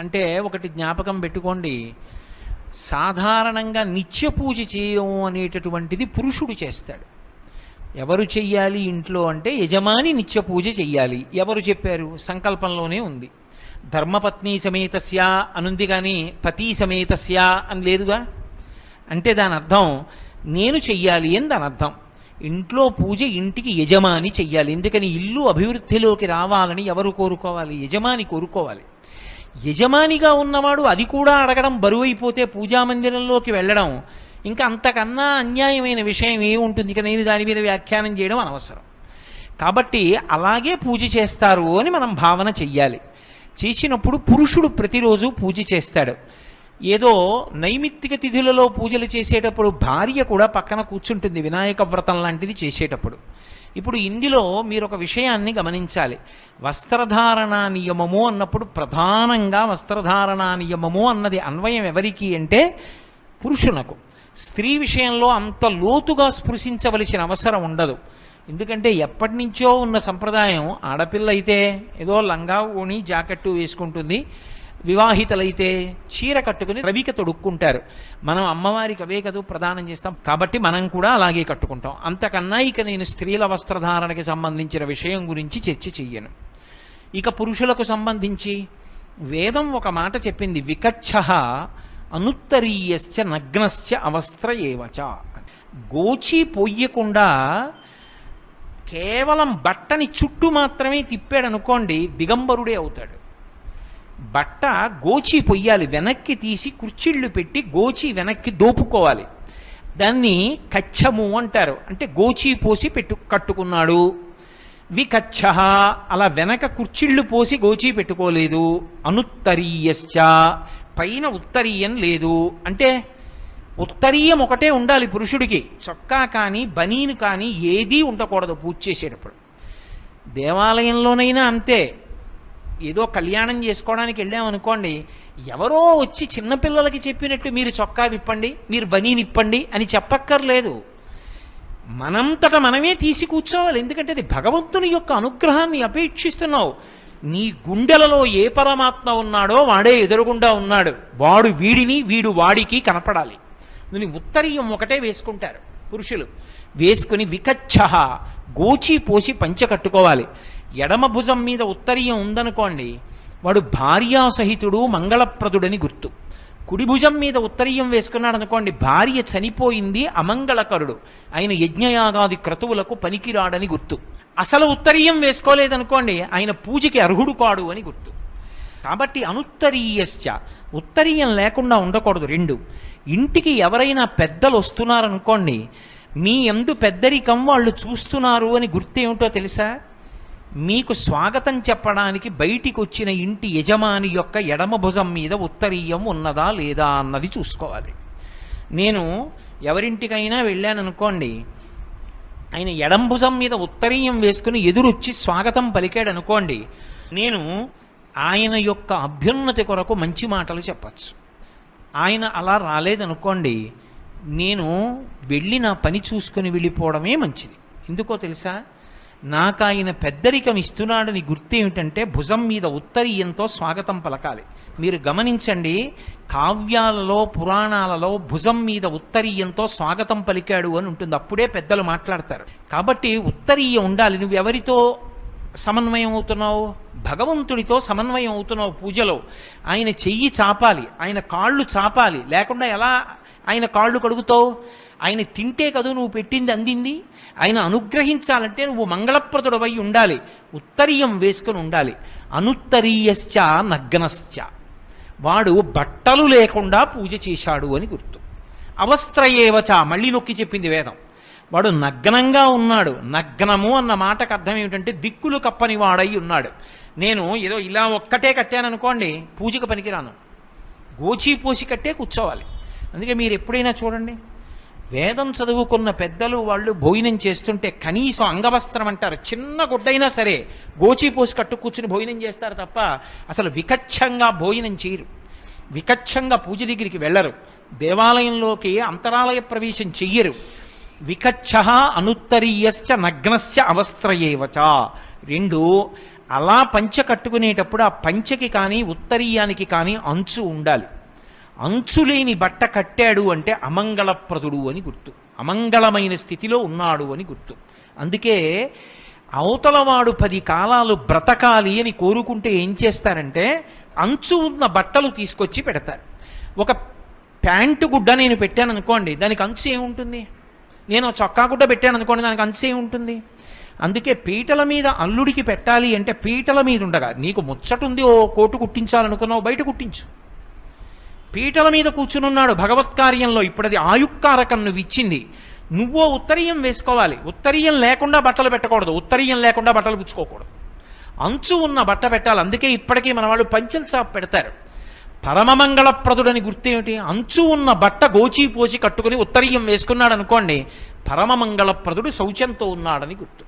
అంటే ఒకటి జ్ఞాపకం పెట్టుకోండి. సాధారణంగా నిత్య పూజ చేయడం అనేటటువంటిది పురుషుడు చేస్తాడు. ఎవరు చెయ్యాలి ఇంట్లో అంటే యజమాని నిత్య పూజ చెయ్యాలి. ఎవరు చెప్పారు? సంకల్పంలోనే ఉంది. ధర్మపత్ని సమేతస్య అనుంది కానీ పతి సమేతస్య అని లేదుగా? అంటే దాని అర్థం నేను చెయ్యాలి అని దాని అర్థం. ఇంట్లో పూజ ఇంటికి యజమాని చెయ్యాలి. ఎందుకని ఇల్లు అభివృద్ధిలోకి రావాలని ఎవరు కోరుకోవాలి? యజమాని కోరుకోవాలి. యజమానిగా ఉన్నవాడు అది కూడా అడగడం బరువైపోతే పూజా మందిరంలోకి వెళ్ళడం. ఇంకా అంతకన్నా అన్యాయమైన విషయం ఏముంటుంది ఇక నేను దాని మీద వ్యాఖ్యానం చేయడం అనవసరం. కాబట్టి అలాగే పూజ చేస్తారు అని మనం భావన చెయ్యాలి. చేసినప్పుడు పురుషుడు ప్రతిరోజు పూజ చేస్తాడు. ఏదో నైమిత్తిక తిథులలో పూజలు చేసేటప్పుడు భార్య కూడా పక్కన కూర్చుంటుంది వినాయక వ్రతం లాంటిది చేసేటప్పుడు. ఇప్పుడు ఇందులో మీరు ఒక విషయాన్ని గమనించాలి. వస్త్రధారణ నియమము అన్నప్పుడు ప్రధానంగా వస్త్రధారణ నియమము అన్నది అన్వయం ఎవరికి అంటే పురుషునకు. స్త్రీ విషయంలో అంత లోతుగా స్పృశించవలసిన అవసరం ఉండదు. ఎందుకంటే ఎప్పటి నుంచో ఉన్న సంప్రదాయం ఆడపిల్ల అయితే ఏదో లంగా ఓణి జాకెట్టు వేసుకుంటుంది. వివాహితలైతే చీర కట్టుకుని రవిక తొడుక్కుంటారు. మనం అమ్మవారికి అవే కదూ ప్రదానం చేస్తాం. కాబట్టి మనం కూడా అలాగే కట్టుకుంటాం. అంతకన్నా ఇక నేను స్త్రీల వస్త్రధారణకి సంబంధించిన విషయం గురించి చర్చ చెయ్యను. ఇక పురుషులకు సంబంధించి వేదం ఒక మాట చెప్పింది. వికచ్చ అనుత్తరీయశ్చ నగ్నశ్చ అవస్త్ర ఏవచ. గోచి పొయ్యకుండా కేవలం బట్టని చుట్టూ మాత్రమే తిప్పాడు అనుకోండి దిగంబరుడే అవుతాడు. బట్ట గోచి పొయ్యాలి వెనక్కి తీసి కుర్చీళ్ళు పెట్టి గోచి వెనక్కి దోపుకోవాలి. దాన్ని కచ్చము అంటారు. అంటే గోచి పోసి పెట్టు కట్టుకున్నాడు. వికచ్చ అలా వెనక కుర్చీళ్ళు పోసి గోచి పెట్టుకోలేదు. అనుత్తరీయశ్చ పైన ఉత్తరీయం లేదు. అంటే ఉత్తరీయం ఒకటే ఉండాలి పురుషుడికి. చొక్కా కానీ బనీను కానీ ఏదీ ఉండకూడదు పూజ చేసేటప్పుడు. దేవాలయంలోనైనా అంతే. ఏదో కళ్యాణం చేసుకోవడానికి వెళ్ళామనుకోండి ఎవరో వచ్చి చిన్నపిల్లలకి చెప్పినట్టు మీరు చొక్కా విప్పండి మీరు బనీని ఇప్పండి అని చెప్పక్కర్లేదు. మనంతట మనమే తీసి కూర్చోవాలి ఎందుకంటే అది భగవంతుని యొక్క అనుగ్రహాన్ని అపేక్షిస్తున్నావు. నీ గుండెలలో ఏ పరమాత్మ ఉన్నాడో వాడే ఎదురుగుండా ఉన్నాడు. వాడు వీడిని వీడు వాడికి కనపడాలి. నువ్వు ఉత్తరీయం ఒకటే వేసుకుంటారు పురుషులు. వేసుకుని వికచ్చ గోచి పోసి పంచె కట్టుకోవాలి. ఎడమ భుజం మీద ఉత్తరీయం ఉందనుకోండి వాడు భార్యాసహితుడు మంగళప్రదుడని గుర్తు. కుడి భుజం మీద ఉత్తరీయం వేసుకున్నాడు అనుకోండి భార్య చనిపోయింది అమంగళకరుడు. ఆయన యజ్ఞయాగాది క్రతువులకు పనికిరాడని గుర్తు. అసలు ఉత్తరీయం వేసుకోలేదనుకోండి ఆయన పూజకి అర్హుడు కాడు అని గుర్తు. కాబట్టి అనుత్తరీయశ్చ ఉత్తరీయం లేకుండా ఉండకూడదు రెండు. ఇంటికి ఎవరైనా పెద్దలు వస్తున్నారనుకోండి మీ ఎందు పెద్దరికం వాళ్ళు చూస్తున్నారు అని గుర్తేమిటో తెలుసా? మీకు స్వాగతం చెప్పడానికి బయటికి వచ్చిన ఇంటి యజమాని యొక్క ఎడమ భుజం మీద ఉత్తరీయం ఉన్నదా లేదా అన్నది చూసుకోవాలి. నేను ఎవరింటికైనా వెళ్ళాననుకోండి ఆయన ఎడం భుజం మీద ఉత్తరీయం వేసుకుని ఎదురొచ్చి స్వాగతం పలికాడు అనుకోండి నేను ఆయన యొక్క అభ్యున్నతి కొరకు మంచి మాటలు చెప్పచ్చు. ఆయన అలా రాలేదనుకోండి నేను వెళ్ళి నా పని చూసుకుని వెళ్ళిపోవడమే మంచిది. ఎందుకో తెలుసా? నాకు ఆయన పెద్దరికం ఇస్తున్నాడని గుర్తేమిటంటే భుజం మీద ఉత్తరీయంతో స్వాగతం పలకాలి. మీరు గమనించండి కావ్యాలలో పురాణాలలో భుజం మీద ఉత్తరీయంతో స్వాగతం పలికాడు అని ఉంటుంది. అప్పుడే పెద్దలు మాట్లాడతారు. కాబట్టి ఉత్తరీయ ఉండాలి. నువ్వు ఎవరితో సమన్వయం అవుతున్నావు? భగవంతుడితో సమన్వయం అవుతున్నావు పూజలో. ఆయన చెయ్యి చాపాలి. ఆయన కాళ్ళు చాపాలి. లేకుండా ఎలా ఆయన కాళ్ళు కడుగుతావు? ఆయన తింటే కదూ నువ్వు పెట్టింది అందింది? ఆయన అనుగ్రహించాలంటే నువ్వు మంగళప్రదుడవై ఉండాలి. ఉత్తరీయం వేసుకుని ఉండాలి. అనుత్తరీయశ్చ నగ్నశ్చ. వాడు బట్టలు లేకుండా పూజ చేశాడు అని గుర్తు. అవస్త్రయేవచ మళ్ళీ నొక్కి చెప్పింది వేదం. వాడు నగ్నంగా ఉన్నాడు. నగ్నము అన్న మాటకు అర్థం ఏమిటంటే దిక్కులు కప్పని వాడై ఉన్నాడు. నేను ఏదో ఇలా ఒక్కటే కట్టాననుకోండి పూజకు పనికిరాను. గోచి పోసి కట్టే కూర్చోవాలి. అందుకే మీరు ఎప్పుడైనా చూడండి. వేదం చదువుకున్న పెద్దలు వాళ్ళు భోజనం చేస్తుంటే కనీసం అంగవస్త్రం అంటారు. చిన్న గుడ్డైనా సరే గోచిపోసి కట్టు కూర్చుని భోజనం చేస్తారు తప్ప అసలు వికచ్చంగా భోజనం చేయరు. వికచ్చంగా పూజ దగ్గరికి వెళ్ళరు. దేవాలయంలోకి అంతరాలయ ప్రవేశం చెయ్యరు. వికచ్చ అనుత్తరీయశ్చ నగ్నశ్చ అవస్త్రయేవచ. రెండు అలా పంచ కట్టుకునేటప్పుడు ఆ పంచకి కానీ ఉత్తరీయానికి కానీ అంచు ఉండాలి. అంచు లేని బట్ట కట్టాడు అంటే అమంగళప్రదుడు అని గుర్తు. అమంగళమైన స్థితిలో ఉన్నాడు అని గుర్తు. అందుకే అవతలవాడు పది కాలాలు బ్రతకాలి అని కోరుకుంటే ఏం చేస్తారంటే అంచు ఉన్న బట్టలు తీసుకొచ్చి పెడతారు. ఒక ప్యాంటు గుడ్డ నేను పెట్టాను అనుకోండి దానికి అంచు ఏముంటుంది? నేను చొక్కా గుడ్డ పెట్టాను అనుకోండి దానికి అంచు ఏముంటుంది? అందుకే పీటల మీద అల్లుడికి పెట్టాలి అంటే పీటల మీద ఉండగా నీకు ముచ్చటుంది ఓ కోటు కుట్టించాలనుకున్నావు బయట కుట్టించు. పీటల మీద కూర్చునున్నాడు భగవత్కార్యంలో ఇప్పుడు అది ఆయుక్కారకం నువ్వు ఇచ్చింది నువ్వో ఉత్తరీయం వేసుకోవాలి. ఉత్తరీయం లేకుండా బట్టలు పెట్టకూడదు. ఉత్తరీయం లేకుండా బట్టలు పుచ్చుకోకూడదు అంచు ఉన్న బట్ట పెట్టాలి. అందుకే ఇప్పటికీ మన వాళ్ళు పంచల్ సాప్ పెడతారు. పరమమంగళప్రదుడని గుర్తేమిటి? అంచు ఉన్న బట్ట గోచి పోసి కట్టుకుని ఉత్తరీయం వేసుకున్నాడు అనుకోండి పరమమంగళప్రదుడు శౌచంతో ఉన్నాడని గుర్తు.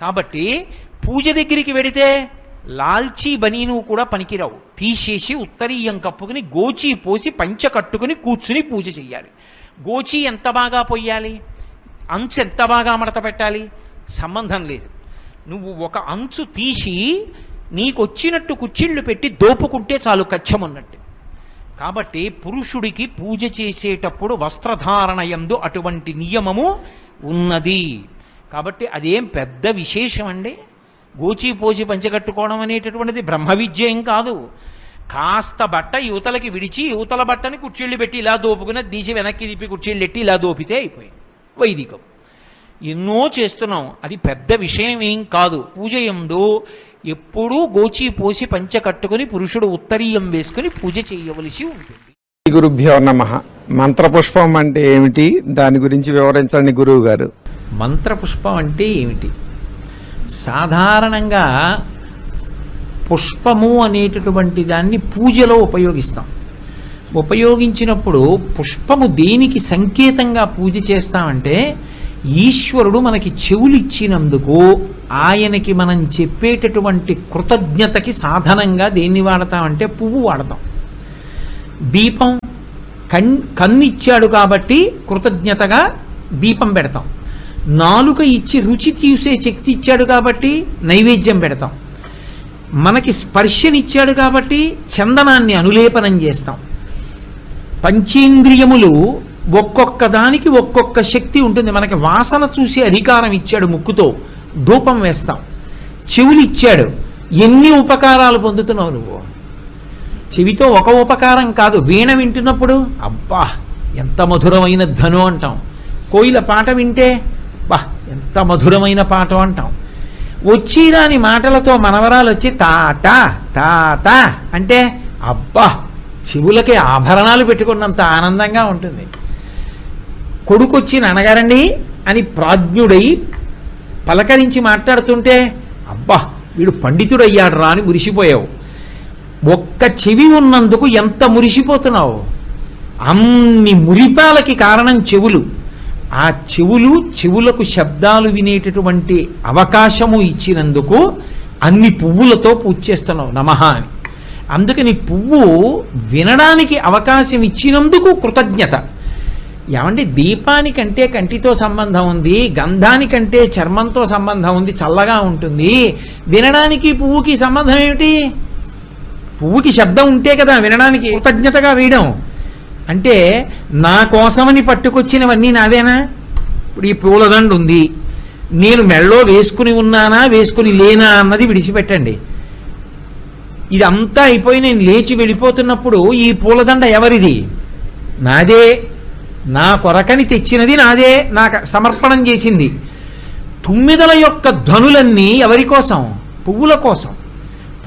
కాబట్టి పూజ దగ్గరికి వెడితే లాల్చీ బనీను కూడా పనికిరావు. తీసేసి ఉత్తరీయం కప్పుకుని గోచి పోసి పంచ కట్టుకుని కూర్చుని పూజ చెయ్యాలి. గోచి ఎంత బాగా పొయ్యాలి? అంచు ఎంత బాగా మడత పెట్టాలి? సంబంధం లేదు. నువ్వు ఒక అంచు తీసి నీకు వచ్చినట్టు కుచ్చిళ్ళు పెట్టి దోపుకుంటే చాలు కచ్చమన్నట్టు కాబట్టి పురుషుడికి పూజ చేసేటప్పుడు వస్త్రధారణ యందు అటువంటి నియమము ఉన్నది. కాబట్టి అదేం పెద్ద విశేషం అండి గోచి పోసి పంచగట్టుకోవడం అనేటటువంటిది బ్రహ్మ విద్య ఏం కాదు. కాస్త బట్ట యువతలకి విడిచి యువతల బట్టని కుర్చీళ్ళు పెట్టి ఇలా దోపుకుని తీసి వెనక్కి తిప్పి కుర్చీళ్ళు ఎట్టి ఇలా దోపితే అయిపోయింది. వైదికం. ఎన్నో చేస్తున్నాం. అది పెద్ద విషయం ఏం కాదు. పూజ ఎందు ఎప్పుడూ గోచి పోసి పంచ కట్టుకుని పురుషుడు ఉత్తరీయం వేసుకుని పూజ చేయవలసి ఉంటుంది. గురుభ్యో నమ. మంత్రపుష్పం అంటే ఏమిటి? దాని గురించి వివరించండి గురువు గారు మంత్రపుష్పం అంటే ఏమిటి? సాధారణంగా పుష్పము అనేటటువంటి దాన్ని పూజలో ఉపయోగిస్తాం. ఉపయోగించినప్పుడు పుష్పము దేనికి సంకేతంగా పూజ చేస్తామంటే ఈశ్వరుడు మనకి చెవులు ఇచ్చినందుకు ఆయనకి మనం చెప్పేటటువంటి కృతజ్ఞతకి సాధనంగా దేన్ని వాడతామంటే పువ్వు వాడతాం. దీపం కన్ కన్నిచ్చాడు కాబట్టి కృతజ్ఞతగా దీపం పెడతాం. నాలుక ఇచ్చి రుచి తీసే శక్తి ఇచ్చాడు కాబట్టి నైవేద్యం పెడతాం. మనకి స్పర్శనిచ్చాడు కాబట్టి చందనాన్ని అనులేపనం చేస్తాం. పంచేంద్రియములు ఒక్కొక్క దానికి ఒక్కొక్క శక్తి ఉంటుంది. మనకి వాసన చూసే అధికారం ఇచ్చాడు ముక్కుతో ధూపం వేస్తాం. చెవులు ఇచ్చాడు ఎన్ని ఉపకారాలు పొందుతున్నావు నువ్వు? చెవితో ఒక ఉపకారం కాదు వీణ వింటున్నప్పుడు అబ్బా ఎంత మధురమైన ధను అంటాం. కోయిల పాట వింటే ఎంత మధురమైన పాట అంటాం. వచ్చిరాని మాటలతో మనవరాలు వచ్చి తాత తాత అంటే అబ్బా చెవులకి ఆభరణాలు పెట్టుకున్నంత ఆనందంగా ఉంటుంది. కొడుకొచ్చి నాన్నగారండి అని ప్రాజ్ఞుడై పలకరించి మాట్లాడుతుంటే అబ్బా వీడు పండితుడయ్యాడు రా అని మురిసిపోయావు. ఒక్క చెవి ఉన్నందుకు ఎంత మురిసిపోతున్నావు? అన్ని మురిపాలకి కారణం చెవులు. ఆ చెవులు చెవులకు శబ్దాలు వినేటటువంటి అవకాశము ఇచ్చినందుకు అన్ని పువ్వులతో పూజ చేస్తున్నావు నమ అని. అందుకని పువ్వు వినడానికి అవకాశం ఇచ్చినందుకు కృతజ్ఞత. ఏమంటే దీపానికంటే కంటితో సంబంధం ఉంది గంధానికంటే చర్మంతో సంబంధం ఉంది చల్లగా ఉంటుంది. వినడానికి పువ్వుకి సంబంధం ఏమిటి? పువ్వుకి శబ్దం ఉంటే కదా వినడానికి కృతజ్ఞతగా వేయడం. అంటే నా కోసమని పట్టుకొచ్చినవన్నీ నావేనా? ఇప్పుడు ఈ పూలదండ ఉంది. నేను మెళ్ళో వేసుకుని ఉన్నానా వేసుకుని లేనా అన్నది విడిచిపెట్టండి. ఇదంతా అయిపోయి నేను లేచి వెళ్ళిపోతున్నప్పుడు ఈ పూలదండ ఎవరిది? నాదే. నా కొరకని తెచ్చినది నాదే. నాకు సమర్పణం చేసింది. తుమ్మిదల యొక్క ధనులన్నీ ఎవరి కోసం? పువ్వుల కోసం.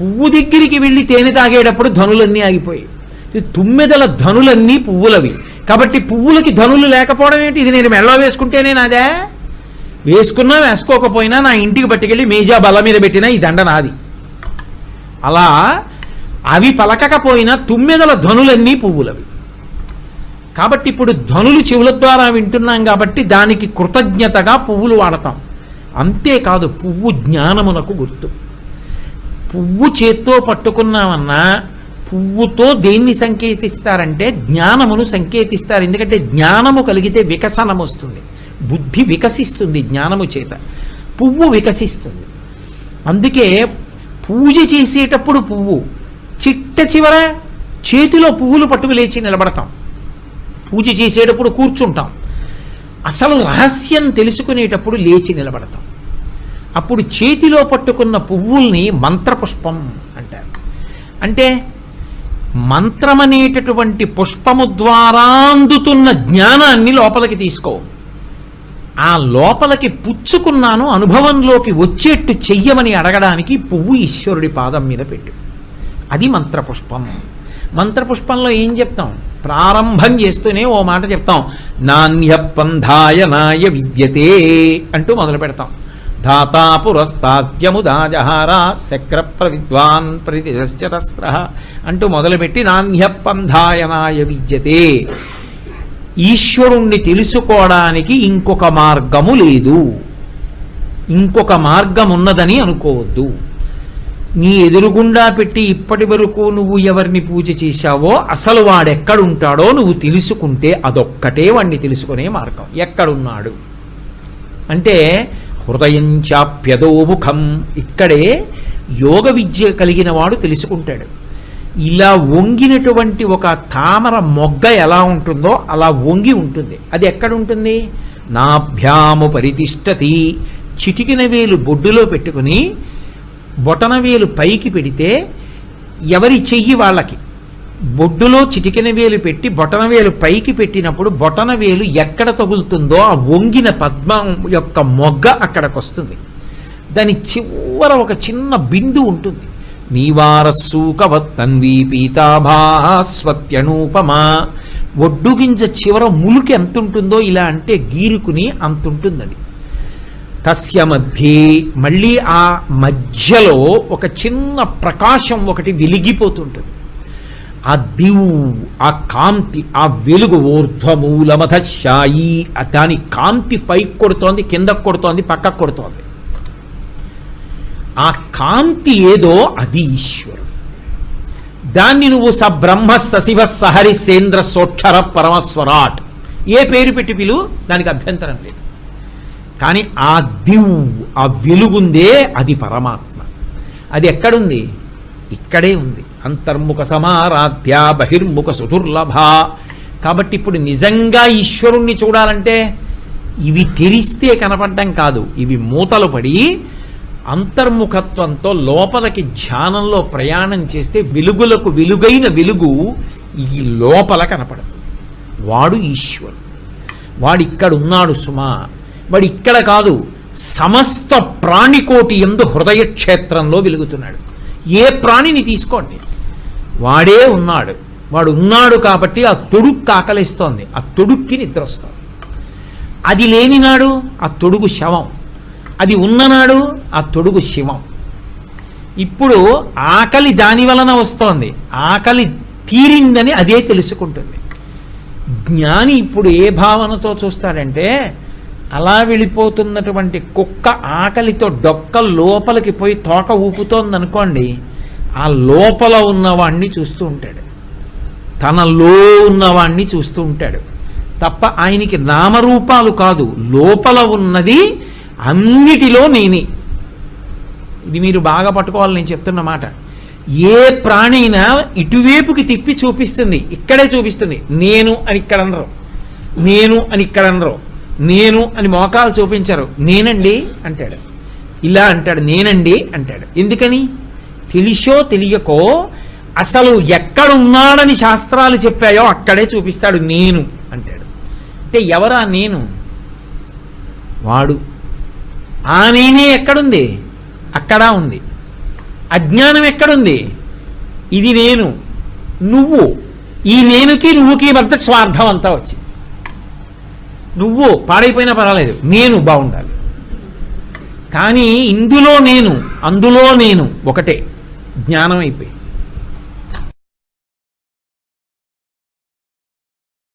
పువ్వు దగ్గరికి వెళ్ళి తేనె తాగేటప్పుడు ధనులన్నీ ఆగిపోయాయి. తుమ్మెదల ధనులన్నీ పువ్వులవి. కాబట్టి పువ్వులకి ధనులు లేకపోవడం ఏంటి? ఇది నేను మెడలో వేసుకుంటేనే నాదే. వేసుకున్నా వేసుకోకపోయినా నా ఇంటికి పట్టుకెళ్ళి మేజా బల మీద పెట్టినా ఈ దండ నాది. అలా అవి పలకకపోయినా తుమ్మెదల ధనులన్నీ పువ్వులవి. కాబట్టి ఇప్పుడు ధనులు చెవుల ద్వారా వింటున్నాం కాబట్టి దానికి కృతజ్ఞతగా పువ్వులు వాడతాం. అంతేకాదు పువ్వు జ్ఞానమునకు గుర్తు. పువ్వు చేత్తో పట్టుకున్నామన్నా పువ్వుతో దేన్ని సంకేతిస్తారంటే జ్ఞానమును సంకేతిస్తారు. ఎందుకంటే జ్ఞానము కలిగితే వికసనం వస్తుంది. బుద్ధి వికసిస్తుంది జ్ఞానము చేత. పువ్వు వికసిస్తుంది. అందుకే పూజ చేసేటప్పుడు పువ్వు చిట్ట చివర చేతిలో పువ్వులు పట్టుకు లేచి నిలబడతాం. పూజ చేసేటప్పుడు కూర్చుంటాం. అసలు రహస్యం తెలుసుకునేటప్పుడు లేచి నిలబడతాం. అప్పుడు చేతిలో పట్టుకున్న పువ్వుల్ని మంత్రపుష్పం అంటారు. అంటే మంత్రమనేటటువంటి పుష్పము ద్వారా అందుతున్న జ్ఞానాన్ని లోపలికి తీసుకో. ఆ లోపలికి పుచ్చుకున్నాను అనుభవంలోకి వచ్చేట్టు చెయ్యమని అడగడానికి పువ్వు ఈశ్వరుడి పాదం మీద పెట్టు. అది మంత్రపుష్పం. మంత్రపుష్పంలో ఏం చెప్తాం? ప్రారంభం చేస్తూనే ఓ మాట చెప్తాం. నాణ్యపంధాయ నాయ విద్యతే అంటూ మొదలు పెడతాం. ధాతా పురస్తాత్యముదాజహారా శక్ర ప్రవిద్వాన్ ప్రతిశ్చరస్ర అంటూ మొదలుపెట్టి నాణ్య విద్యతే. ఈశ్వరుణ్ణి తెలుసుకోవడానికి ఇంకొక మార్గము లేదు. ఇంకొక మార్గం ఉన్నదని అనుకోవద్దు. నీ ఎదురుగుండా పెట్టి ఇప్పటి వరకు నువ్వు ఎవరిని పూజ చేశావో అసలు వాడెక్కడుంటాడో నువ్వు తెలుసుకుంటే అదొక్కటే వాడిని తెలుసుకునే మార్గం. ఎక్కడున్నాడు? అంటే హృదయం చాప్యదో ముఖం ఇక్కడే యోగ విద్య కలిగిన వాడు తెలుసుకుంటాడు. ఇలా వంగినటువంటి ఒక తామర మొగ్గ ఎలా ఉంటుందో అలా వంగి ఉంటుంది. అది ఎక్కడ ఉంటుంది నాభ్యాము పరితిష్టతి. చిటికిన వేలు బొడ్డులో పెట్టుకుని బొటన వేలు పైకి పెడితే ఎవరి చెయ్యి వాళ్ళకి? బొడ్డులో చిటికెన వేలు పెట్టి బొటన వేలు పైకి పెట్టినప్పుడు బొటన వేలు ఎక్కడ తగులుతుందో ఆ వంగిన పద్మం యొక్క మొగ్గ అక్కడికి వస్తుంది దాని చివర ఒక చిన్న బిందు ఉంటుంది. నీవారస్సూకవత్తన్వీ పీతాభాస్వత్యనూపమా. ఒడ్డు గింజ చివర ములుకి ఎంత ఉంటుందో ఇలా అంటే గీరుకుని అంత ఉంటుంది అది తస్య మధ్యే మళ్ళీ ఆ మధ్యలో ఒక చిన్న ప్రకాశం ఒకటి వెలిగిపోతుంటుంది. ఆ దివు ఆ కాంతి ఆ వెలుగు ఊర్ధ్వమూలమధశాయి. శాయి దాని కాంతి పైకి కొడుతోంది కిందకు కొడుతోంది పక్కకు కొడుతోంది. ఆ కాంతి ఏదో అది ఈశ్వరుడు. దాన్ని నువ్వు స బ్రహ్మ సశివ సహరి సేంద్ర సోక్షర పరమస్వరాట్. ఏ పేరు పెట్టి పిలు? దానికి అభ్యంతరం లేదు. కానీ ఆ దివు ఆ వెలుగుందే అది పరమాత్మ. అది ఎక్కడుంది? ఇక్కడే ఉంది. అంతర్ముఖ సమారాధ్య బహిర్ముఖ సుదుర్లభ కాబట్టి ఇప్పుడు నిజంగా ఈశ్వరుణ్ణి చూడాలంటే ఇవి తెరిస్తే కనపడడం కాదు. ఇవి మూతలు పడి అంతర్ముఖత్వంతో లోపలికి ధ్యానంలో ప్రయాణం చేస్తే వెలుగులకు వెలుగైన వెలుగు ఈ లోపల కనపడుతుంది వాడు ఈశ్వరుడు. వాడు ఇక్కడ ఉన్నాడు సుమా. వాడు ఇక్కడ కాదు సమస్త ప్రాణికోటి ఎందు హృదయ క్షేత్రంలో వెలుగుతున్నాడు. ఏ ప్రాణిని తీసుకోండి? వాడే ఉన్నాడు. వాడు ఉన్నాడు కాబట్టి ఆ తొడుక్కు ఆకలిస్తోంది. ఆ తొడుక్కి నిద్ర వస్తుంది. అది లేనినాడు ఆ తొడుగు శవం. అది ఉన్ననాడు ఆ తొడుగు శివం. ఇప్పుడు ఆకలి దాని వలన వస్తోంది. ఆకలి తీరిందని అదే తెలుసుకుంటుంది. జ్ఞాని ఇప్పుడు ఏ భావనతో చూస్తాడంటే అలా వెళ్ళిపోతున్నటువంటి కుక్క ఆకలితో డొక్క లోపలికి పోయి తోక ఊపుతోంది అనుకోండి ఆ లోపల ఉన్నవాణ్ణి చూస్తూ ఉంటాడు. తనలో ఉన్నవాణ్ణి చూస్తూ ఉంటాడు. తప్ప ఆయనకి నామరూపాలు కాదు. లోపల ఉన్నది అన్నిటిలో నేనే. ఇది మీరు బాగా పట్టుకోవాలి నేను చెప్తున్న మాట. ఏ ప్రాణైనా ఇటువైపుకి తిప్పి చూపిస్తుంది. ఇక్కడే చూపిస్తుంది. నేను అని ఇక్కడ అనరు. నేను అని ఇక్కడ అనరు. నేను అని మోకాలు చూపించరు. నేనండి అంటాడు. ఇలా అంటాడు. నేనండి అంటాడు. ఎందుకని? తెలిసో తెలియకో అసలు ఎక్కడున్నాడని శాస్త్రాలు చెప్పాయో అక్కడే చూపిస్తాడు నేను అంటాడు. అంటే ఎవరా నేను? వాడు. ఆ నేనే ఎక్కడుంది? అక్కడా ఉంది. అజ్ఞానం ఎక్కడుంది? ఇది నేను. నువ్వు. ఈ నేనుకి నువ్వుకి మధ్య స్వార్థం అంతా వచ్చింది. నువ్వు పాడైపోయినా పర్వాలేదు. నేను బాగుండాలి. కానీ ఇందులో నేను అందులో నేను ఒకటే. జ్ఞానం అయిపోయి